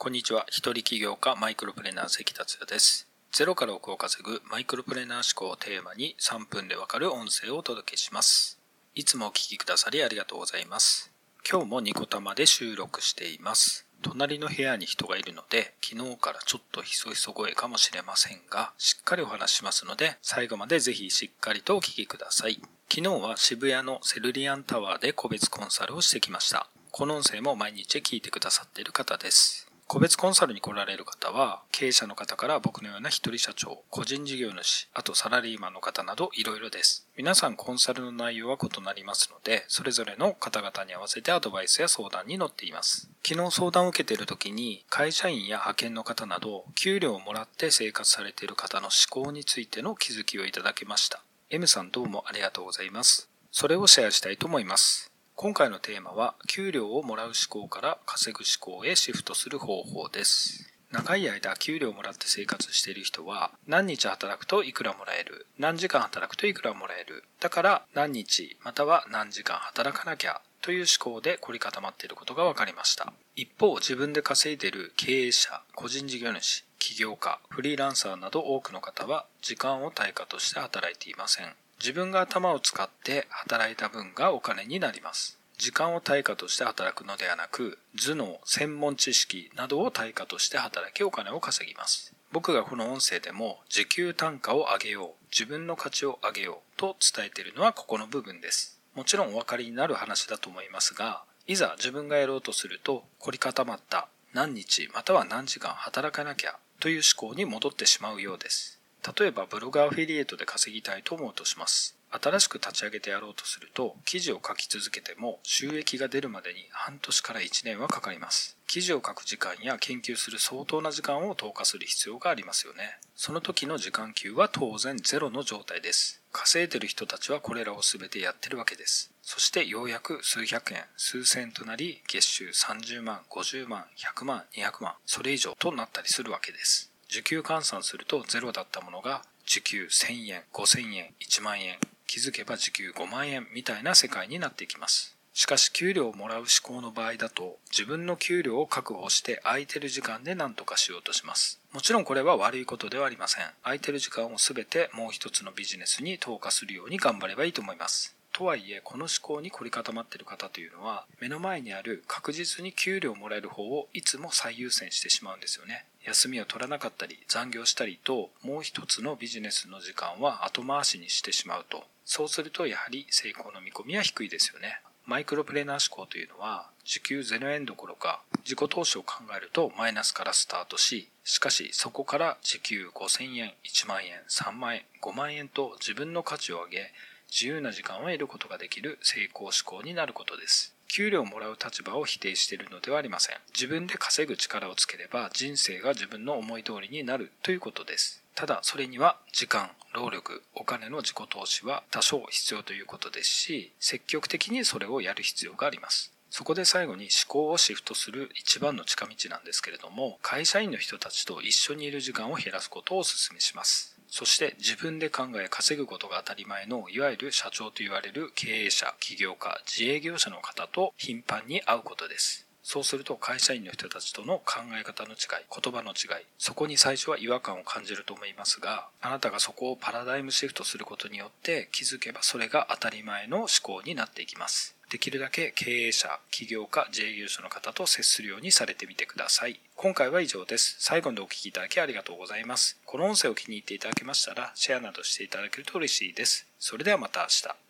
こんにちは。一人起業家マイクロプレーナー関達也です。ゼロから億を稼ぐマイクロプレーナー思考をテーマに3分でわかる音声をお届けします。いつもお聴きくださりありがとうございます。今日もニコタマで収録しています。隣の部屋に人がいるので、昨日からちょっとひそひそ声かもしれませんが、しっかりお話しますので、最後までぜひしっかりとお聞きください。昨日は渋谷のセルリアンタワーで個別コンサルをしてきました。この音声も毎日聞いてくださっている方です。個別コンサルに来られる方は、経営者の方から僕のような一人社長、個人事業主、あとサラリーマンの方などいろいろです。皆さんコンサルの内容は異なりますので、それぞれの方々に合わせてアドバイスや相談に乗っています。昨日相談を受けている時に、会社員や派遣の方など、給料をもらって生活されている方の思考についての気づきをいただきました。M さんどうもありがとうございます。それをシェアしたいと思います。今回のテーマは、給料をもらう思考から稼ぐ思考へシフトする方法です。長い間給料をもらって生活している人は、何日働くといくらもらえる、何時間働くといくらもらえる、だから何日または何時間働かなきゃという思考で凝り固まっていることが分かりました。一方、自分で稼いでいる経営者、個人事業主、起業家、フリーランサーなど多くの方は時間を対価として働いていません。自分が頭を使って働いた分がお金になります。時間を対価として働くのではなく、頭脳、専門知識などを対価として働きお金を稼ぎます。僕がこの音声でも時給単価を上げよう、自分の価値を上げようと伝えているのはここの部分です。もちろんお分かりになる話だと思いますが、いざ自分がやろうとすると凝り固まった何日または何時間働かなきゃという思考に戻ってしまうようです。例えばブログアフィリエイトで稼ぎたいと思うとします。新しく立ち上げてやろうとすると、記事を書き続けても収益が出るまでに半年から1年はかかります。記事を書く時間や研究する相当な時間を投下する必要がありますよね。その時の時間給は当然ゼロの状態です。稼いでる人たちはこれらを全てやってるわけです。そしてようやく数百円、数千となり、月収30万、50万、100万、200万、それ以上となったりするわけです。時給換算するとゼロだったものが時給1000円、5000円、1万円、気づけば時給5万円みたいな世界になっていきます。しかし給料をもらう思考の場合だと自分の給料を確保して空いてる時間で何とかしようとします。もちろんこれは悪いことではありません。空いてる時間を全てもう一つのビジネスに投下するように頑張ればいいと思います。とはいえ、この思考に凝り固まっている方というのは、目の前にある確実に給料をもらえる方をいつも最優先してしまうんですよね。休みを取らなかったり、残業したりと、もう一つのビジネスの時間は後回しにしてしまうと。そうすると、やはり成功の見込みは低いですよね。マイクロプレーナー思考というのは、時給0円どころか、自己投資を考えるとマイナスからスタートし、しかしそこから時給5000円、1万円、3万円、5万円と自分の価値を上げ、自由な時間を得ることができる成功志向になることです。給料をもらう立場を否定しているのではありません。自分で稼ぐ力をつければ人生が自分の思い通りになるということです。ただそれには時間、労力、お金の自己投資は多少必要ということですし、積極的にそれをやる必要があります。そこで最後に思考をシフトする一番の近道なんですけれども、会社員の人たちと一緒にいる時間を減らすことをお勧めします。そして自分で考え稼ぐことが当たり前のいわゆる社長と言われる経営者、起業家、自営業者の方と頻繁に会うことです。そうすると会社員の人たちとの考え方の違い、言葉の違い、そこに最初は違和感を感じると思いますが、あなたがそこをパラダイムシフトすることによって気づけばそれが当たり前の思考になっていきます。できるだけ経営者、起業家、自営業者の方と接するようにされてみてください。今回は以上です。最後までお聴きいただきありがとうございます。この音声を気に入っていただけましたら、シェアなどしていただけると嬉しいです。それではまた明日。